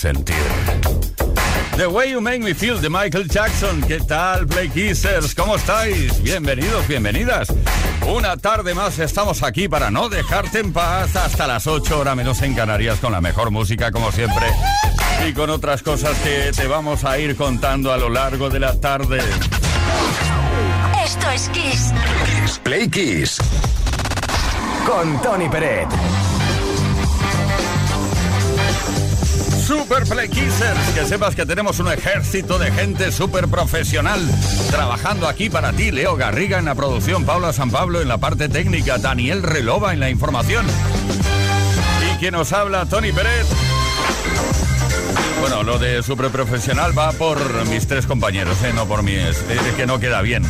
Sentir. The Way You Make Me Feel de Michael Jackson. ¿Qué tal, Play Kissers? ¿Cómo estáis? Bienvenidos, bienvenidas. Una tarde más estamos aquí para no dejarte en paz hasta las 8 horas menos en Canarias con la mejor música como siempre y con otras cosas que te vamos a ir contando a lo largo de la tarde. Esto es Kiss. Play Kiss. Con Tony Peret. Super Kissers, que sepas que tenemos un ejército de gente súper profesional trabajando aquí para ti. Leo Garriga en la producción, Paula San Pablo en la parte técnica, Daniel Relova en la información. Y quien nos habla, Tony Pérez. Bueno, lo de super profesional va por mis tres compañeros, ¿eh? no por mí, es que no queda bien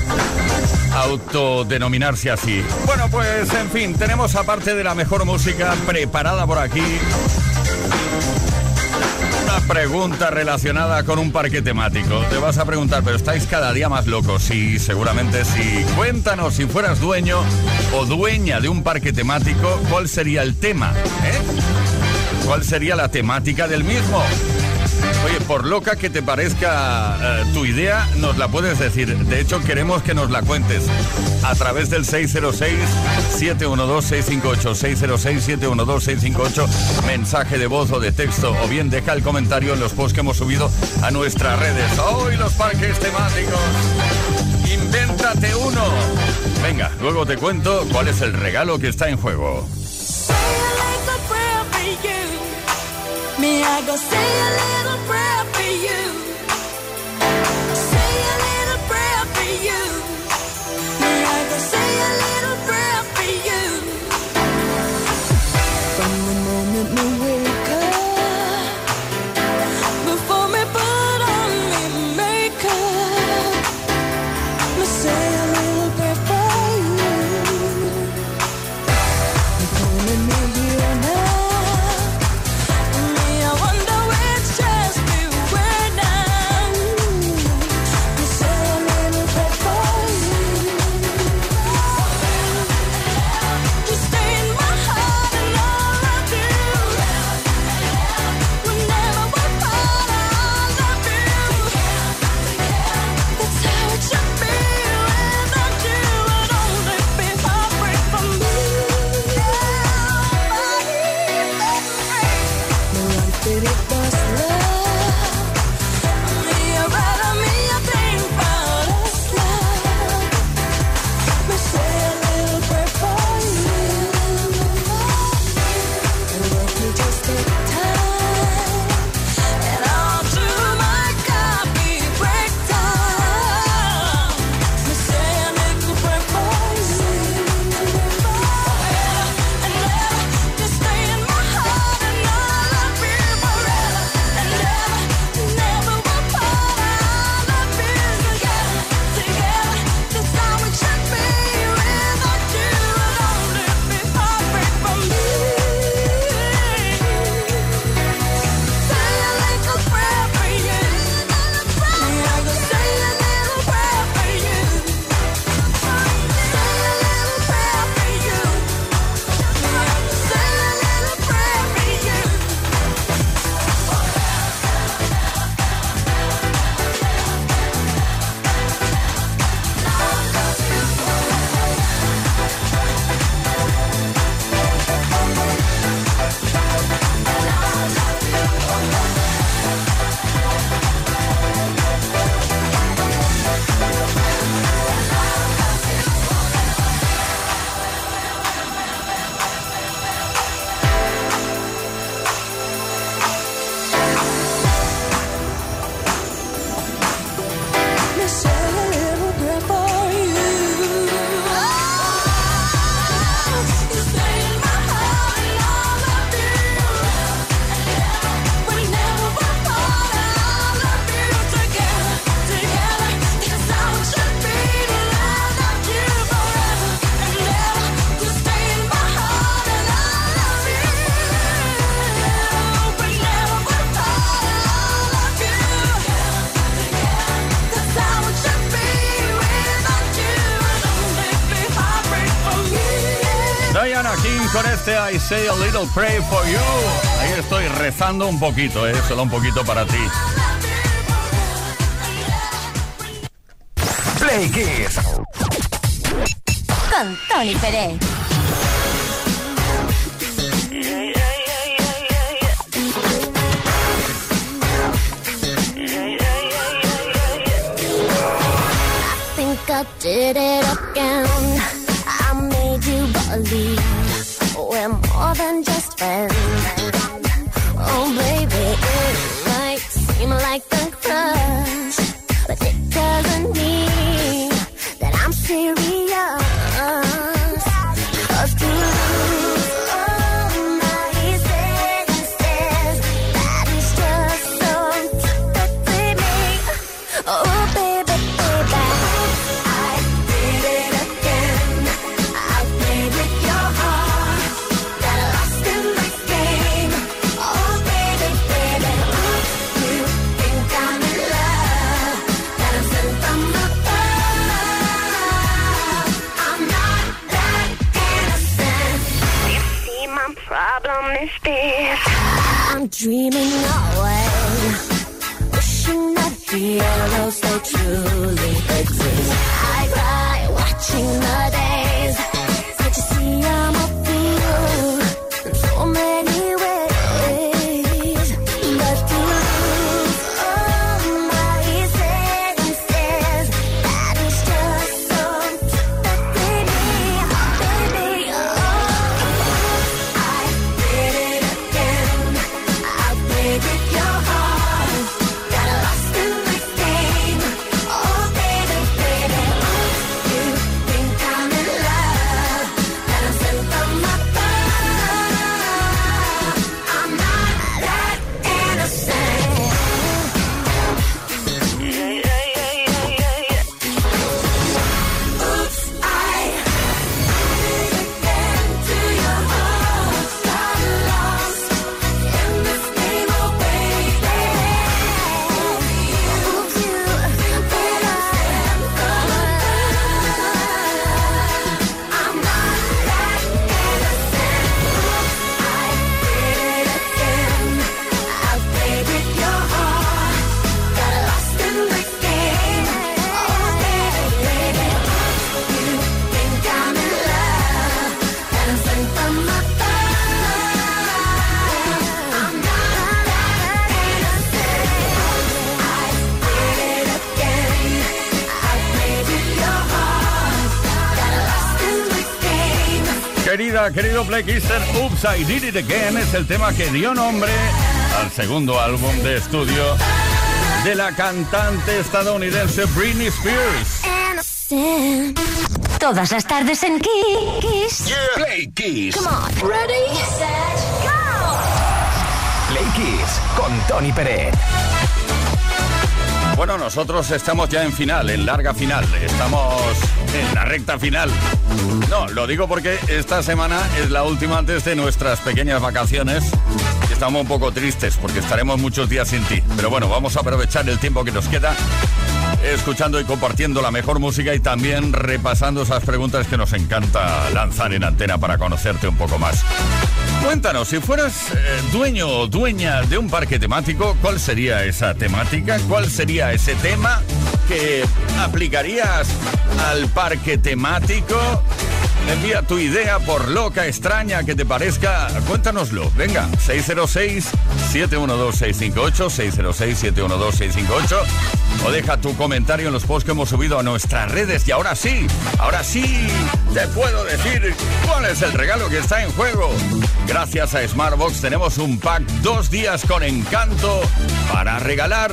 autodenominarse así. Bueno, pues en fin, tenemos aparte de la mejor música preparada por aquí pregunta relacionada con un parque temático. Te vas a preguntar, pero estáis cada día más locos. Sí, seguramente sí. Cuéntanos, si fueras dueño o dueña de un parque temático, ¿cuál sería el tema? ¿Eh? ¿Cuál sería la temática del mismo? Oye, por loca que te parezca eh, tu idea, nos la puedes decir. De hecho, queremos que nos la cuentes a través del 606-712-658. 606-712-658. Mensaje de voz o de texto. O bien deja el comentario en los posts que hemos subido a nuestras redes. Hoy los parques temáticos. Invéntate uno. Venga, luego te cuento cuál es el regalo que está en juego. breath for you. Pray for You. Ahí estoy rezando un poquito, eh, solo un poquito para ti. Play Kiss. Con Tony Pérez. I did it again. I made you believe querido Play Kisser, Oops, I Did It Again es el tema que dio nombre al segundo álbum de estudio de la cantante estadounidense Britney Spears. Todas las tardes en Kiss. Play Kiss. Come on. Ready, set, go. Play Kiss con Tony Pérez. Bueno, nosotros estamos ya en final, en larga final. Estamos en la recta final. No, lo digo porque esta semana es la última antes de nuestras pequeñas vacaciones. Estamos un poco tristes porque estaremos muchos días sin ti. Pero bueno, vamos a aprovechar el tiempo que nos queda escuchando y compartiendo la mejor música y también repasando esas preguntas que nos encanta lanzar en antena para conocerte un poco más. Cuéntanos, si fueras eh, dueño o dueña de un parque temático, ¿cuál sería esa temática? ¿Cuál sería ese tema que aplicarías al parque temático? Envía tu idea por loca, extraña que te parezca. Cuéntanoslo. Venga, 606-712-658, 606-712-658. O deja tu comentario en los posts que hemos subido a nuestras redes. Y ahora sí, ahora sí, te puedo decir cuál es el regalo que está en juego. Gracias a Smartbox tenemos un pack dos días con encanto para regalar.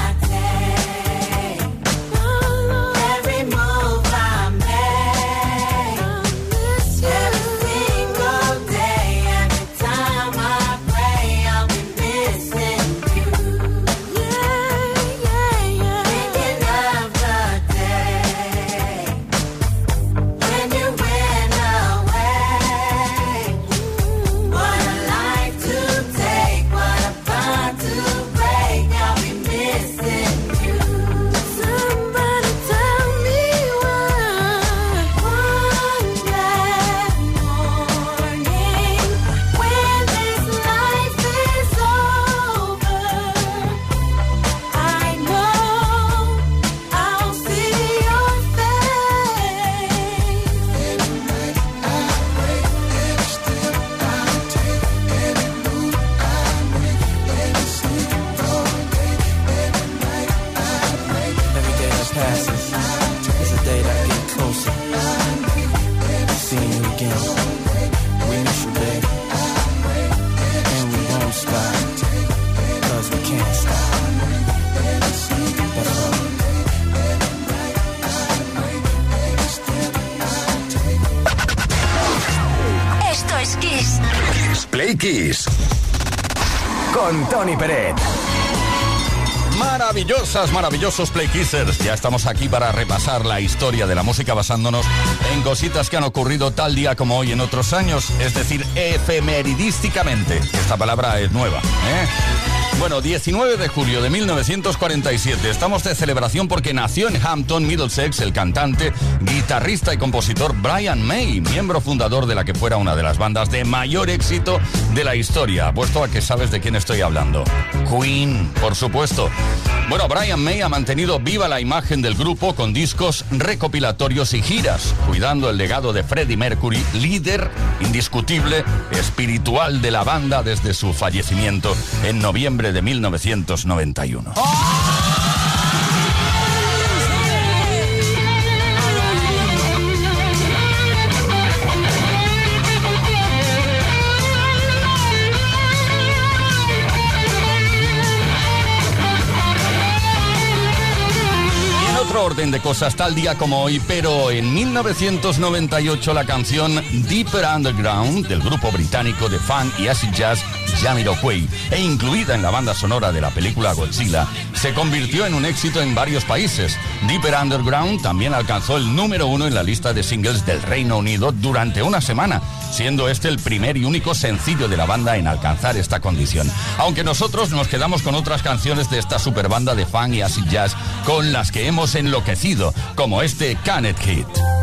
Maravillosas, maravillosos Play Kissers. Ya estamos aquí para repasar la historia de la música basándonos en cositas que han ocurrido tal día como hoy en otros años, es decir, efemeridísticamente. Esta palabra es nueva. ¿eh? Bueno, 19 de julio de 1947. Estamos de celebración porque nació en Hampton, Middlesex, el cantante, guitarrista y compositor Brian May, miembro fundador de la que fuera una de las bandas de mayor éxito de la historia. Puesto a que sabes de quién estoy hablando. Queen, por supuesto. Bueno, Brian May ha mantenido viva la imagen del grupo con discos recopilatorios y giras, cuidando el legado de Freddie Mercury, líder indiscutible, espiritual de la banda desde su fallecimiento en noviembre de 1991. Orden de cosas tal día como hoy, pero en 1998 la canción Deeper Underground del grupo británico de funk y acid jazz Jamiroquai e incluida en la banda sonora de la película Godzilla, se convirtió en un éxito en varios países. Deeper Underground también alcanzó el número uno en la lista de singles del Reino Unido durante una semana, siendo este el primer y único sencillo de la banda en alcanzar esta condición. Aunque nosotros nos quedamos con otras canciones de esta super banda de funk y acid jazz con las que hemos en enloquecido, como este Canet Hit.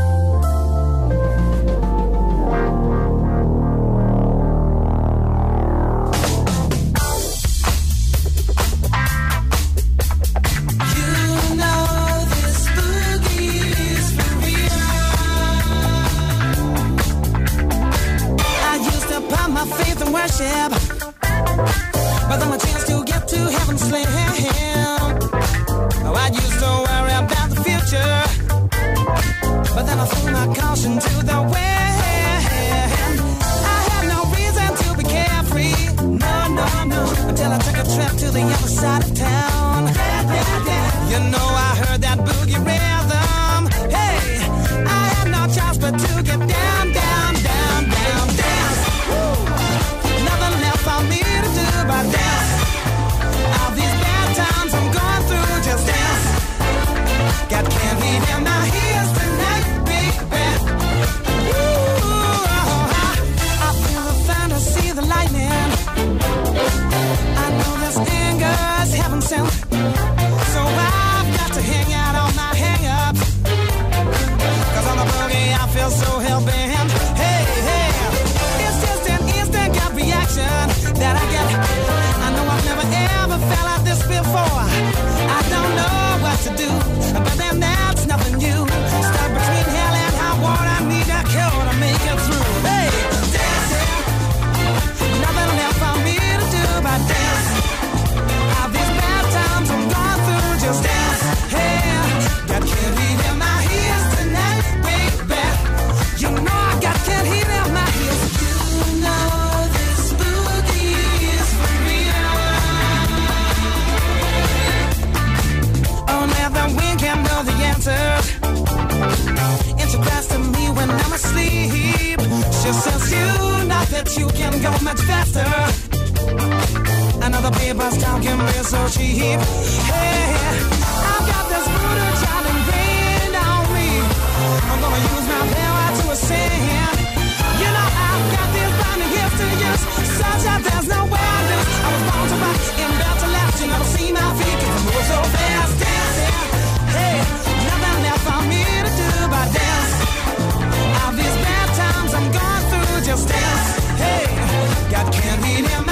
can go much faster. Another paper's talk can be so cheap. Hey, I've got this brutal child and ingrained on me. I'm gonna use my power to ascend. You know I've got this blinding gift to use, such that there's no way I lose. I was born to rock and built to last. You never see my feet 'cause I move so fast dancing. Hey, nothing left for me to do but dance. All these bad times I'm going through, just dance got candy in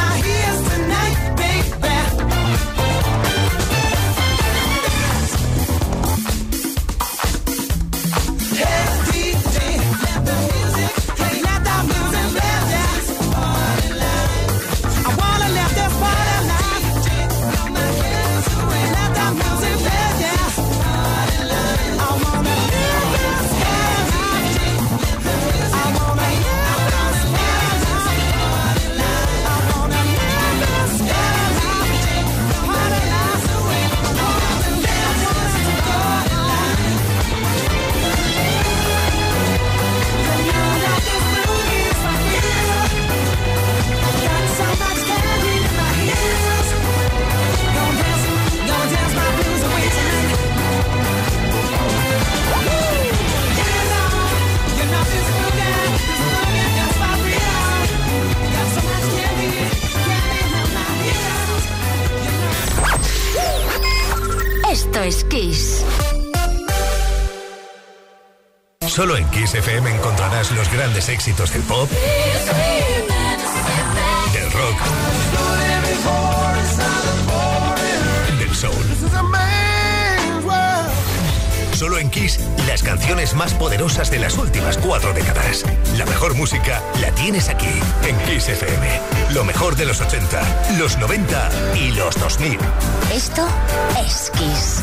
Es Kiss. Solo en Kiss FM encontrarás los grandes éxitos del pop, del rock Solo en Kiss, las canciones más poderosas de las últimas cuatro décadas. La mejor música la tienes aquí, en Kiss FM. Lo mejor de los 80, los 90 y los 2000. Esto es Kiss.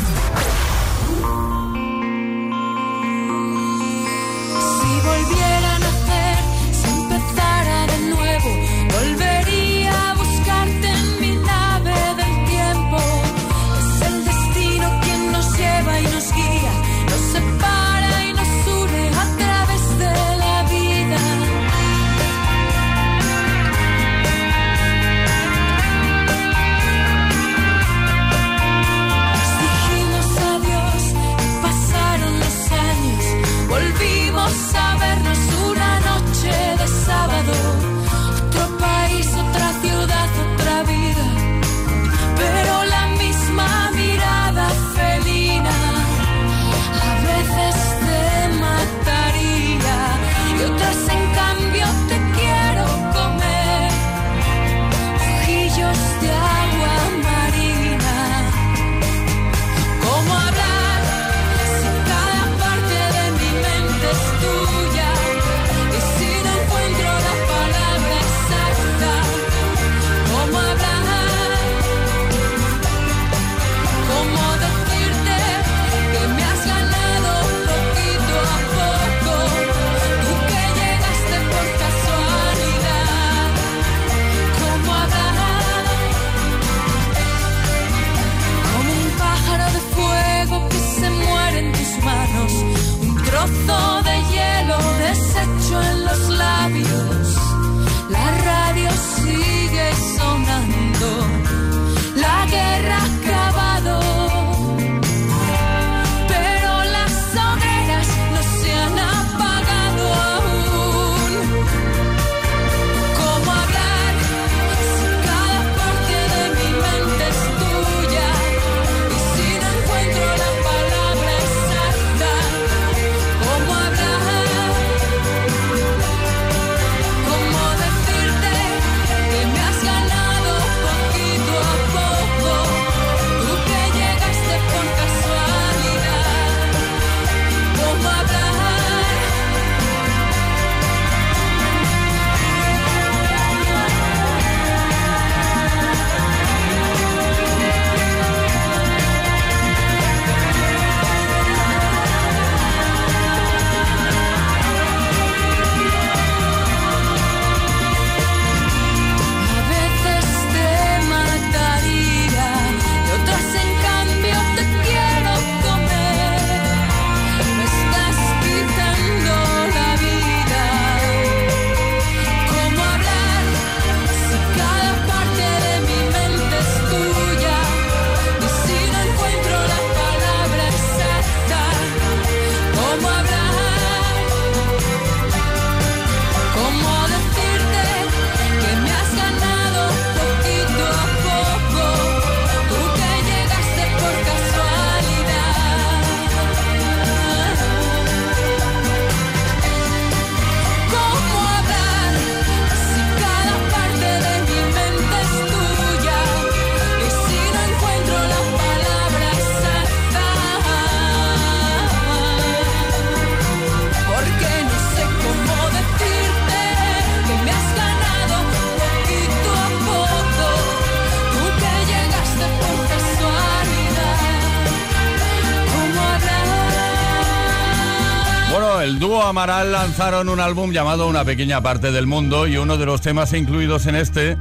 lanzaron un álbum llamado Una pequeña parte del mundo y uno de los temas incluidos en este,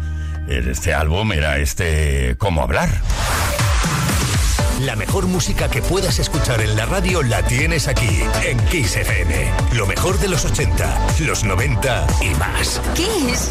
en este álbum era este Cómo hablar. La mejor música que puedas escuchar en la radio la tienes aquí, en Kiss FM. Lo mejor de los 80, los 90 y más. Kiss.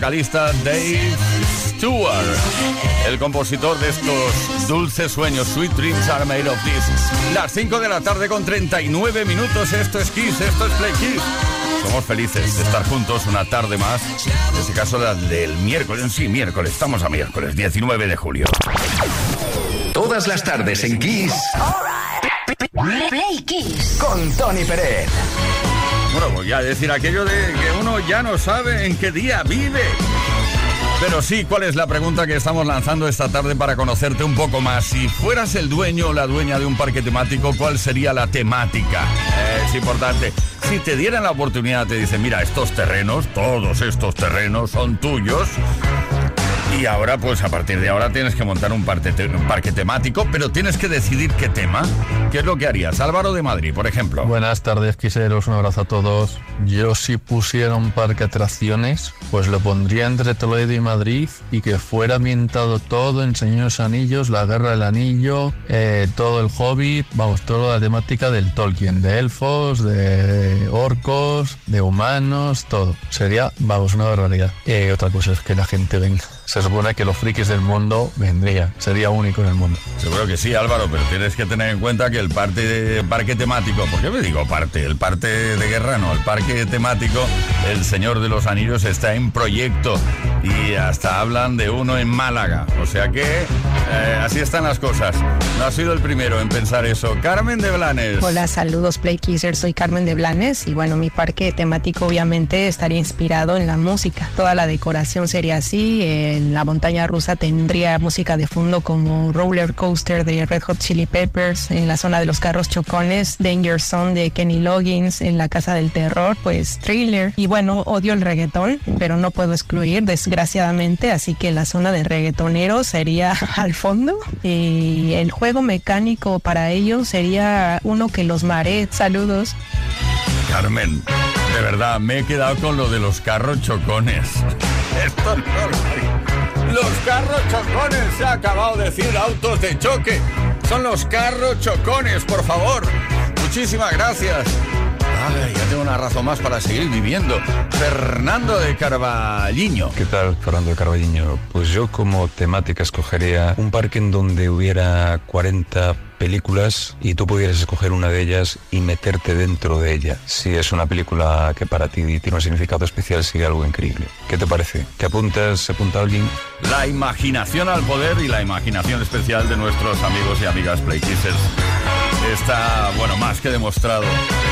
Vocalista Dave Stewart, el compositor de estos dulces sueños, Sweet Dreams Are Made of This. Las 5 de la tarde con 39 minutos, esto es Kiss, esto es Play Kiss. Somos felices de estar juntos una tarde más, en este caso la del miércoles, sí, miércoles, estamos a miércoles, 19 de julio. Todas las tardes en Kiss. Play Kiss. Con Tony Pérez. Bueno, voy a decir aquello de que uno ya no sabe en qué día vive. Pero sí, ¿cuál es la pregunta que estamos lanzando esta tarde para conocerte un poco más? Si fueras el dueño o la dueña de un parque temático, ¿cuál sería la temática? es importante. Si te dieran la oportunidad, te dicen, mira, estos terrenos, todos estos terrenos son tuyos. Y ahora, pues a partir de ahora tienes que montar un, parque temático, pero tienes que decidir qué tema. ¿Qué es lo que harías? Álvaro de Madrid, por ejemplo. Buenas tardes, quiseros, un abrazo a todos. Yo si pusiera un parque atracciones, pues lo pondría entre Toledo y Madrid y que fuera ambientado todo en Señores Anillos, la Guerra del Anillo, eh, todo el Hobbit, vamos, toda la temática del Tolkien, de elfos, de orcos, de humanos, todo. Sería, vamos, una barbaridad. Eh, otra cosa es que la gente venga se supone que los frikis del mundo vendría, sería único en el mundo. Seguro que sí, Álvaro, pero tienes que tener en cuenta que el parque, parque temático, ¿por qué me digo parte? El parque de guerra no, el parque temático, el Señor de los Anillos está en proyecto y hasta hablan de uno en Málaga. O sea que eh, así están las cosas. No ha sido el primero en pensar eso. Carmen de Blanes. Hola, saludos Play Kisser, soy Carmen de Blanes y bueno, mi parque temático obviamente estaría inspirado en la música. Toda la decoración sería así. Eh, la montaña rusa tendría música de fondo como Roller Coaster de Red Hot Chili Peppers, en la zona de los carros chocones, Danger Zone de Kenny Loggins, en la casa del terror, pues Thriller. Y bueno, odio el reggaetón, pero no puedo excluir, desgraciadamente, así que la zona de reggaetonero sería al fondo. Y el juego mecánico para ellos sería uno que los mare. Saludos. Carmen, de verdad, me he quedado con lo de los carros chocones. Esto carros chocones, se ha acabado de decir autos de choque. Son los carros chocones, por favor. Muchísimas gracias. Ay, ya tengo una razón más para seguir viviendo. Fernando de Carballiño. ¿Qué tal, Fernando de Carballiño? Pues yo como temática escogería un parque en donde hubiera 40 películas y tú pudieras escoger una de ellas y meterte dentro de ella. Si es una película que para ti tiene un significado especial, sería algo increíble. ¿Qué te parece? ¿Te apuntas? ¿Se apunta alguien? La imaginación al poder y la imaginación especial de nuestros amigos y amigas Playkissers está, bueno, más que demostrado,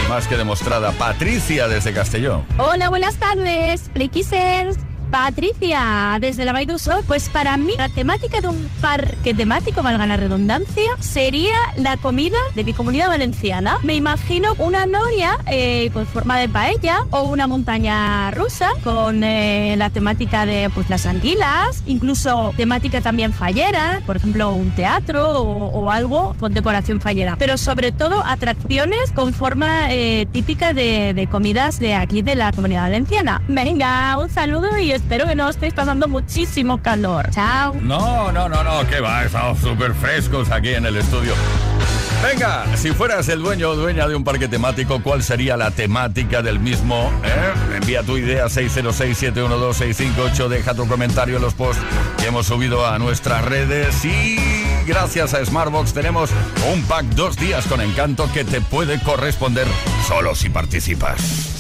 más que demostrada. Patricia desde Castellón. Hola, buenas tardes, Playkissers. Patricia, desde la Baidu pues para mí la temática de un parque temático, valga la redundancia, sería la comida de mi comunidad valenciana. Me imagino una noria eh, con forma de paella o una montaña rusa con eh, la temática de pues las anguilas, incluso temática también fallera, por ejemplo un teatro o, algo con decoración fallera, pero sobre todo atracciones con forma eh, típica de, de comidas de aquí de la comunidad valenciana. Venga, un saludo y espero que no estéis pasando muchísimo calor. Chao. No, no, no, no, que va, estamos súper frescos aquí en el estudio. Venga, si fueras el dueño o dueña de un parque temático, ¿cuál sería la temática del mismo? Eh? Envía tu idea 606-712-658, deja tu comentario en los posts que hemos subido a nuestras redes y gracias a Smartbox tenemos un pack dos días con encanto que te puede corresponder solo si participas.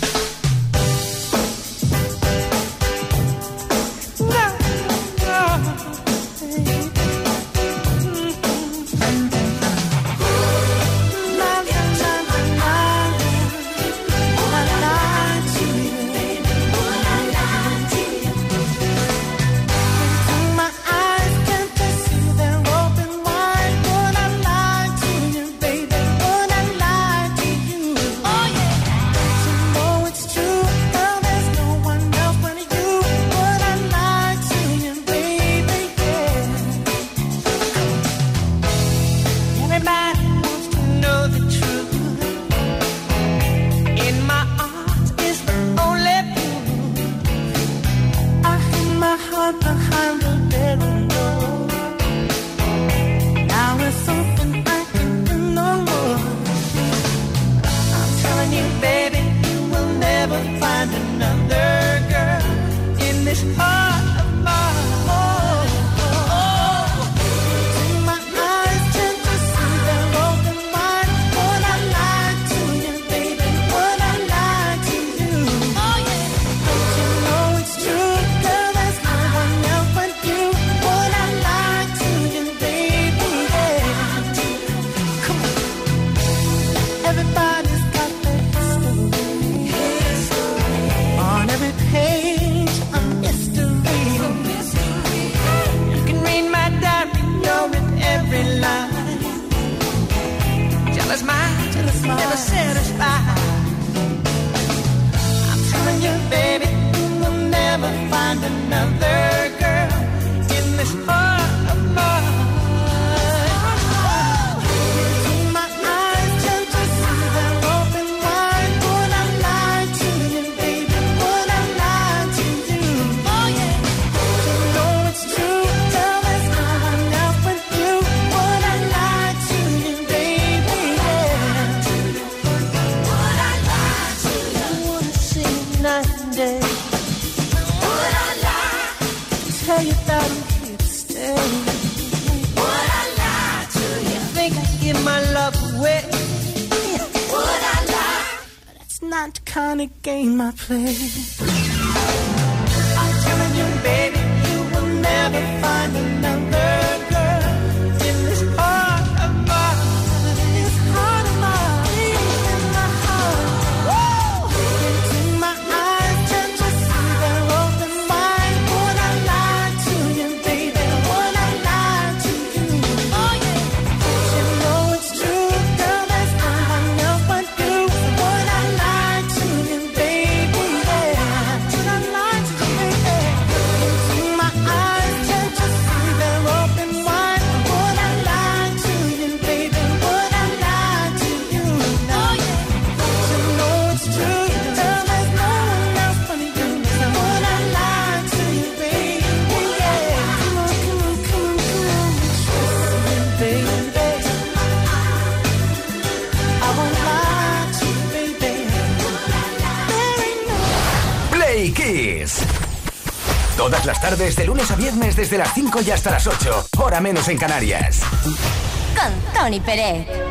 The game I play. las tardes, de lunes a viernes, desde las 5 y hasta las 8. Hora menos en Canarias. Con Tony Pérez.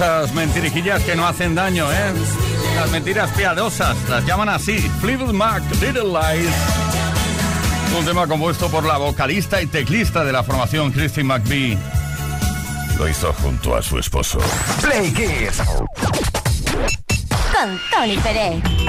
esas mentirijillas que no hacen daño, ¿eh? Las mentiras piadosas, las llaman así. Fleetwood Mac, Little Lies. Un tema compuesto por la vocalista y teclista de la formación Christine McVie. Lo hizo junto a su esposo. Play Kiss. Con Tony Pérez.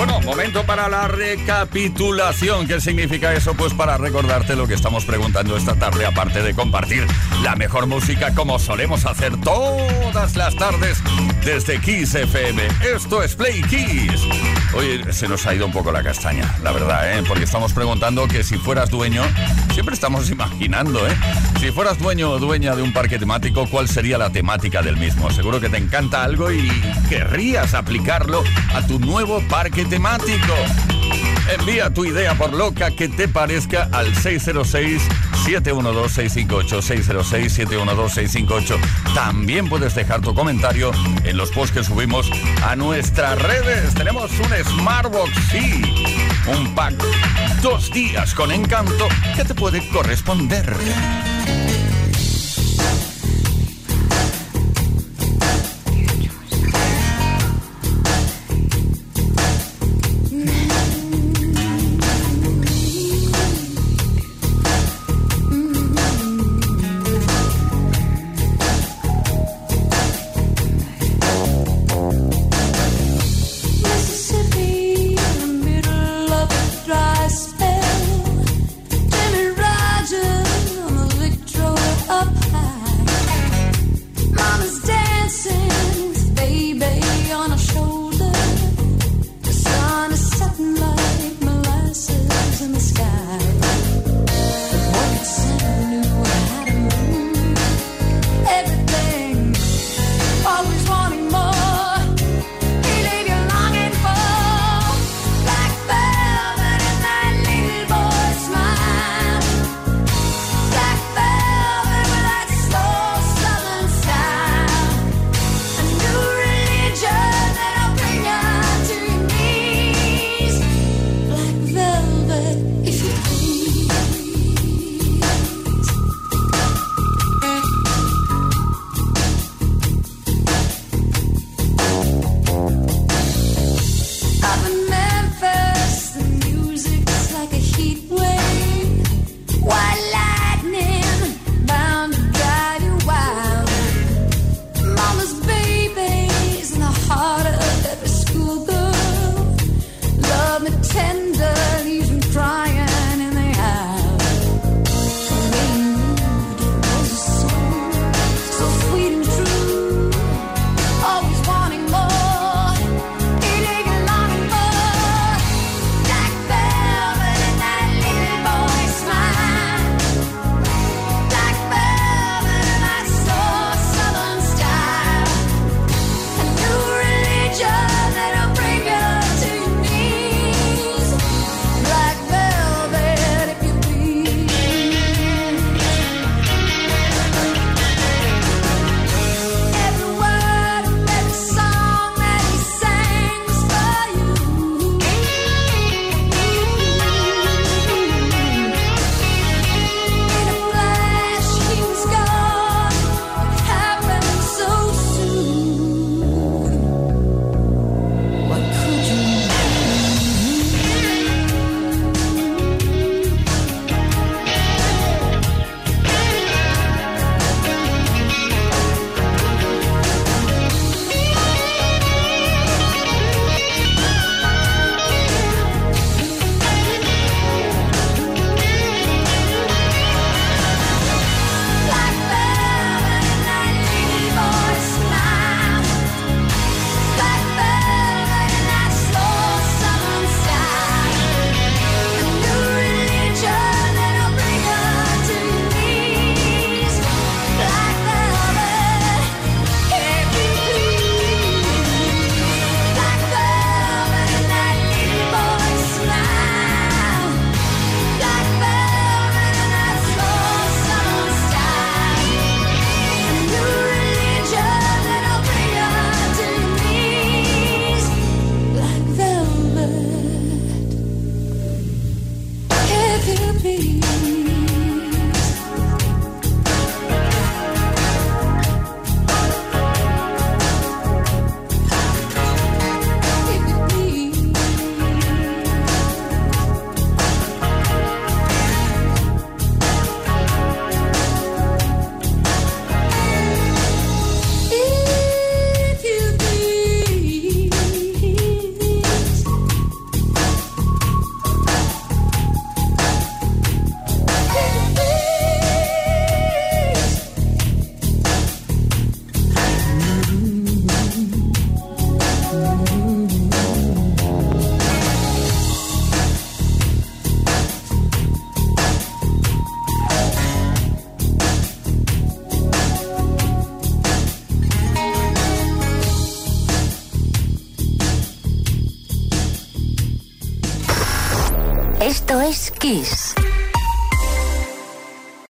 Bueno, momento para la recapitulación. ¿Qué significa eso? Pues para recordarte lo que estamos preguntando esta tarde, aparte de compartir la mejor música como solemos hacer todas las tardes desde Kiss FM. Esto es Play Kiss. Oye, se nos ha ido un poco la castaña, la verdad, ¿eh? Porque estamos preguntando que si fueras dueño, siempre estamos imaginando, ¿eh? Si fueras dueño o dueña de un parque temático, ¿cuál sería la temática del mismo? Seguro que te encanta algo y querrías aplicarlo a tu nuevo parque temático. Envía tu idea por loca que te parezca al 606-712-658. 606-712-658. También puedes dejar tu comentario en los posts que subimos a nuestras redes. Tenemos un Smartbox, sí. Un pack dos días con encanto que te puede corresponder.